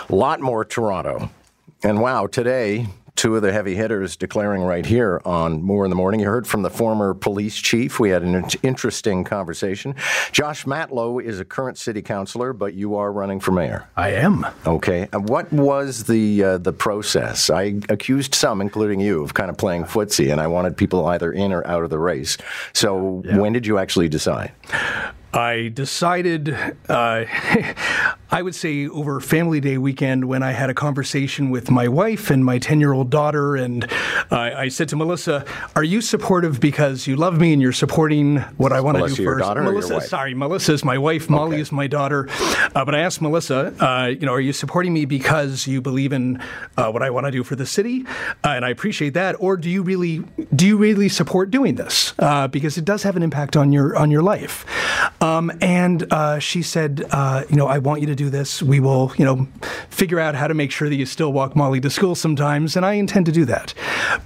A lot more Toronto. And wow, today, two of the heavy hitters declaring right here on Moore in the Morning. You heard from the former police chief. We had an interesting conversation. Josh Matlow is a current city councilor, but you are running for mayor. I am. Okay. And what was the uh, the process? I accused some, including you, of kind of playing footsie, and I wanted people either in or out of the race. So yeah. when did you actually decide? I decided, uh, I would say over Family Day weekend when I had a conversation with my wife and my 10 year old daughter. And uh, I said to Melissa, Are you supportive because you love me and you're supporting what I want to do Daughter Melissa, sorry, Melissa is my wife, Molly okay. is my daughter. Uh, but I asked Melissa, uh, you know, are you supporting me because you believe in uh, what I want to do for the city? Uh, and I appreciate that. Or do you really, do you really support doing this? because it does have an impact on your, on your life. Um, and uh, she said, uh, you know, I want you to do this. We will, you know, figure out how to make sure that you still walk Molly to school sometimes, and I intend to do that.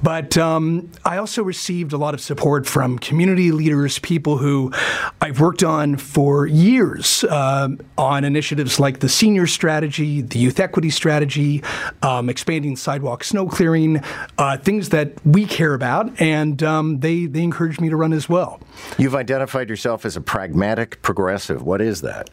But um, I also received a lot of support from community leaders, people who I've worked on for years uh, on initiatives like the senior strategy, the youth equity strategy, um, expanding sidewalk snow clearing, uh, things that we care about, and um, they they encouraged me to run as well. You've identified yourself as a pragmatic progressive. What is that?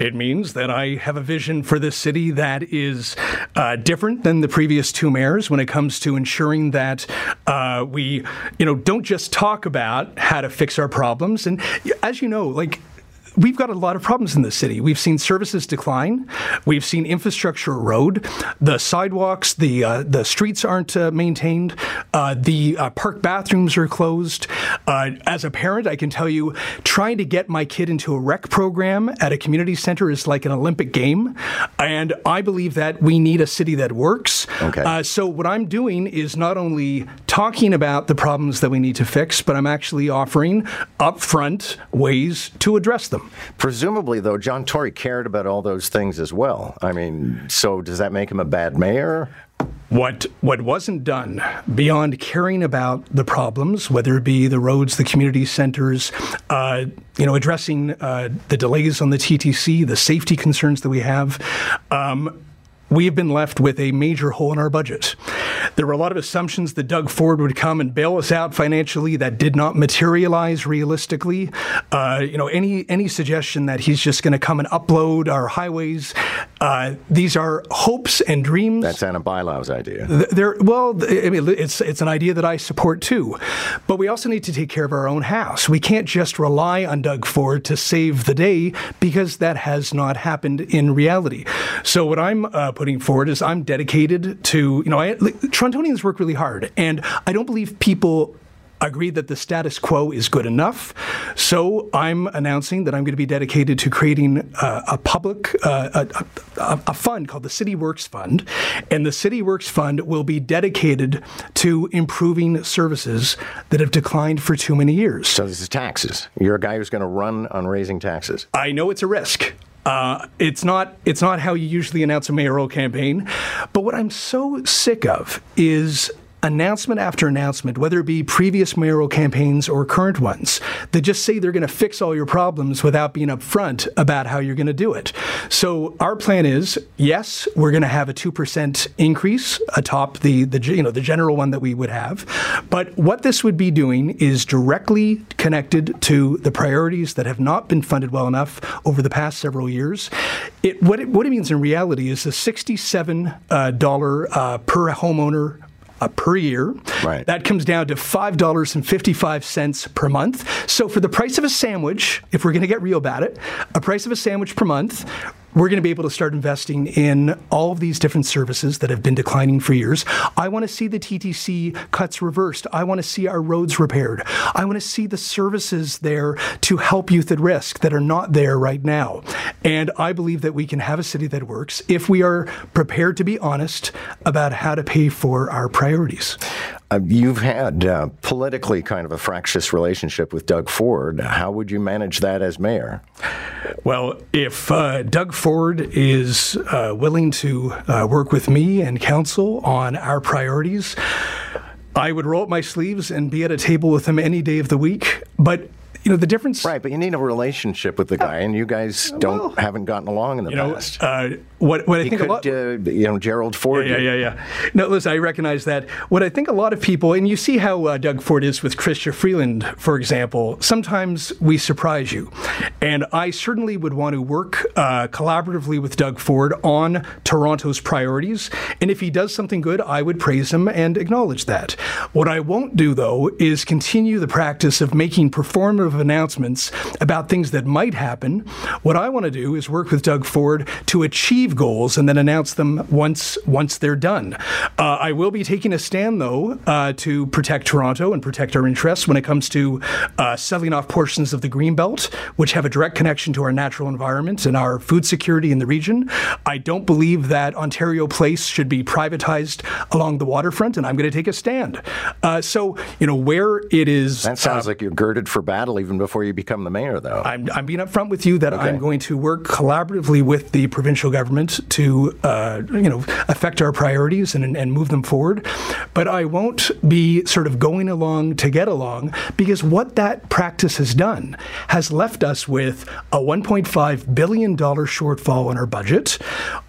It means that I have a vision for this city that is uh, different than the previous two mayors when it comes to ensuring that uh, we, you know, don't just talk about how to fix our problems. And as you know, like we've got a lot of problems in the city. We've seen services decline. We've seen infrastructure erode. The sidewalks, the uh, the streets aren't uh, maintained. Uh, the uh, park bathrooms are closed. Uh, as a parent, I can tell you, trying to get my kid into a rec program at a community center is like an Olympic game, and I believe that we need a city that works. Okay. Uh, so what I'm doing is not only talking about the problems that we need to fix, but I'm actually offering upfront ways to address them. Presumably, though, John Tory cared about all those things as well. I mean, so does that make him a bad mayor? What what wasn't done beyond caring about the problems, whether it be the roads, the community centers, uh, you know, addressing uh, the delays on the TTC, the safety concerns that we have. Um, we have been left with a major hole in our budget. There were a lot of assumptions that Doug Ford would come and bail us out financially that did not materialize realistically. Uh, you know, any any suggestion that he's just going to come and upload our highways, uh, these are hopes and dreams. That's Ana Bailão's idea. There, well, I mean, it's it's an idea that I support too, but we also need to take care of our own house. We can't just rely on Doug Ford to save the day because that has not happened in reality. So what I'm uh, putting forward is I'm dedicated to, you know, I, Torontonians work really hard, and I don't believe people agree that the status quo is good enough. So I'm announcing that I'm going to be dedicated to creating uh, a public uh, a, a, a, fund called the City Works Fund, and the City Works Fund will be dedicated to improving services that have declined for too many years. So this is taxes. You're a guy who's going to run on raising taxes. I know it's a risk. Uh, it's not it's not how you usually announce a mayoral campaign, but what I'm so sick of is announcement after announcement, whether it be previous mayoral campaigns or current ones, that just say they're going to fix all your problems without being upfront about how you're going to do it. So our plan is, yes, we're going to have a two percent increase atop the the you know the general one that we would have, but what this would be doing is directly connected to the priorities that have not been funded well enough over the past several years. It what it, what it means in reality is a sixty-seven uh, dollar uh, per homeowner uh, per year. Right. That comes down to $5.55 per month. So for the price of a sandwich, if we're going to get real about it, a price of a sandwich per month, we're going to be able to start investing in all of these different services that have been declining for years. I want to see the TTC cuts reversed. I want to see our roads repaired. I want to see the services there to help youth at risk that are not there right now. And I believe that we can have a city that works if we are prepared to be honest about how to pay for our priorities. Uh, you've had uh, politically kind of a fractious relationship with Doug Ford. How would you manage that as mayor? Well, if uh, Doug Ford is uh, willing to uh, work with me and council on our priorities, I would roll up my sleeves and be at a table with him any day of the week. But you know the difference right but you need a relationship with the guy and you guys don't well, haven't gotten along in the you past. know, uh, what, what I think could, a lot, uh, you know, Gerald Ford. yeah, yeah, yeah. No, listen, I recognize that. What I think a lot of people, and you see how uh, Doug Ford is with Chrystia Freeland, for example, sometimes we surprise you. And I certainly would want to work uh, collaboratively with Doug Ford on Toronto's priorities. And if he does something good, I would praise him and acknowledge that. What I won't do, though, is continue the practice of making performative announcements about things that might happen. What I want to do is work with Doug Ford to achieve goals and then announce them once once they're done. Uh, I will be taking a stand, though, uh, to protect Toronto and protect our interests when it comes to uh, selling off portions of the Greenbelt, which have a direct connection to our natural environment and our food security in the region. I don't believe that Ontario Place should be privatized along the waterfront, and I'm going to take a stand. Uh, so, you know, where it is. That sounds like you're girded for battle even before you become the mayor, though. I'm, I'm being upfront with you that I'm going to work collaboratively with the provincial government to, uh, you know, affect our priorities and, and move them forward. But I won't be sort of going along to get along because what that practice has done has left us with a $1.5 billion shortfall in our budget.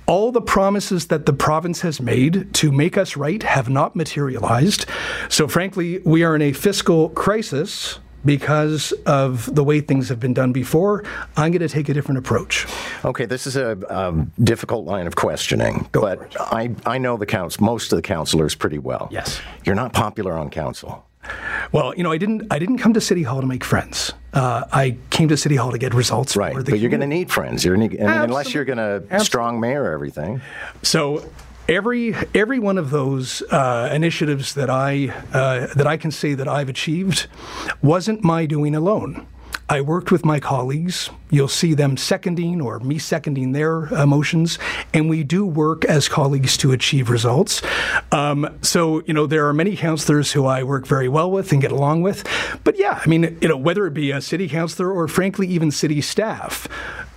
All the promises that the province has made to make us right have not materialized. So, frankly, we are in a fiscal crisis because of the way things have been done before, I'm going to take a different approach. Okay, this is a um, difficult line of questioning, Go but I, I know the counts, most of the councillors pretty well. Yes. You're not popular on council. Well, you know, I didn't. I didn't come to City Hall to make friends. Uh, I came to City Hall to get results. Right, for the but you're going to need friends. You're, I mean, unless you're going to strong mayor everything. So every every one of those uh, initiatives that I uh, that I can say that I've achieved wasn't my doing alone. I worked with my colleagues. You'll see them seconding or me seconding their emotions, and we do work as colleagues to achieve results. Um, so you know there are many councillors who I work very well with and get along with, but yeah, I mean you know whether it be a city councillor or frankly even city staff,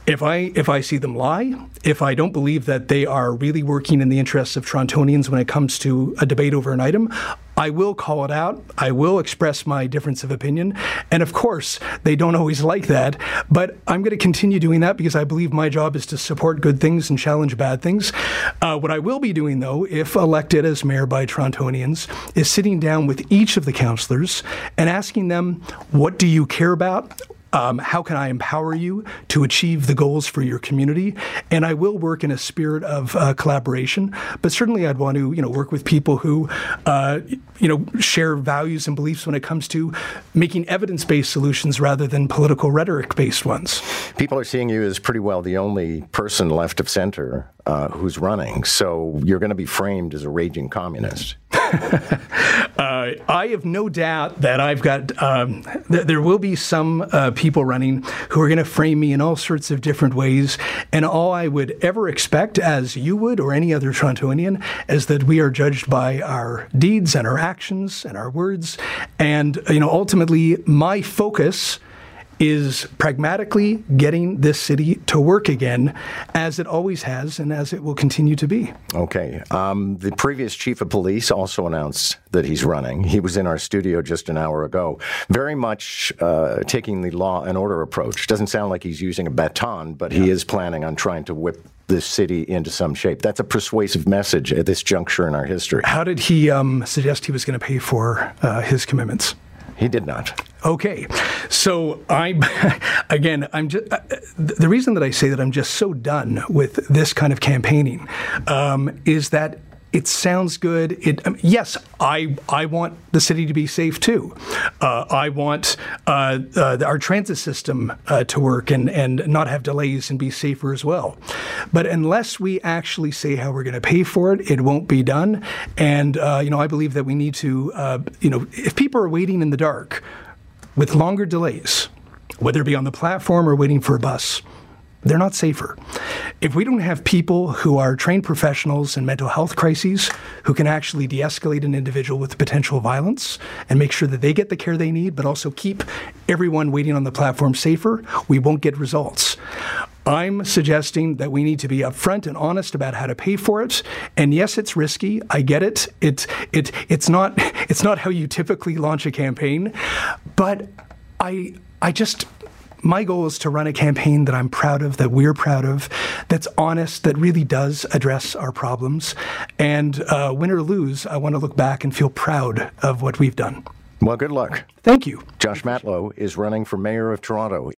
if I if I see them lie, if I don't believe that they are really working in the interests of Torontonians when it comes to a debate over an item, I will call it out. I will express my difference of opinion. And of course, they don't always like that, but I'm going to continue doing that because I believe my job is to support good things and challenge bad things. Uh, what I will be doing, though, if elected as mayor by Torontonians, is sitting down with each of the councillors and asking them, what do you care about? Um, how can I empower you to achieve the goals for your community? And I will work in a spirit of uh, collaboration, but certainly I'd want to, you know, work with people who, uh, you know, share values and beliefs when it comes to making evidence-based solutions rather than political rhetoric-based ones. People are seeing you as pretty well the only person left of center uh, who's running. So you're going to be framed as a raging communist. Uh, I have no doubt that I've got, um, th- there will be some uh, people running who are going to frame me in all sorts of different ways. And all I would ever expect, as you would or any other Torontonian, is that we are judged by our deeds and our actions and our words. And, you know, ultimately, my focus is pragmatically getting this city to work again as it always has and as it will continue to be. Okay. Um, the previous chief of police also announced that he's running. He was in our studio just an hour ago, very much uh, taking the law and order approach. Doesn't sound like he's using a baton, but he is planning on trying to whip this city into some shape. That's a persuasive message at this juncture in our history. How did he um, suggest he was going to pay for uh, his commitments? He did not. Okay, so I, again, I'm just uh, the reason that I say that I'm just so done with this kind of campaigning um, is that it sounds good. It um, yes, I I want the city to be safe too. Uh, I want uh, uh, our transit system uh, to work and and not have delays and be safer as well. But unless we actually say how we're going to pay for it, it won't be done. And uh, you know, I believe that we need to. Uh, you know, if people are waiting in the dark with longer delays, whether it be on the platform or waiting for a bus, they're not safer. If we don't have people who are trained professionals in mental health crises who can actually de escalate an individual with potential violence and make sure that they get the care they need, but also keep everyone waiting on the platform safer, we won't get results. I'm suggesting that we need to be upfront and honest about how to pay for it. And yes, it's risky. I get it. It it it's not it's not how you typically launch a campaign, but I I just my goal is to run a campaign that I'm proud of, that we're proud of, that's honest, that really does address our problems. And uh, win or lose, I want to look back and feel proud of what we've done. Well, good luck. Thank you. Josh Matlow is running for mayor of Toronto.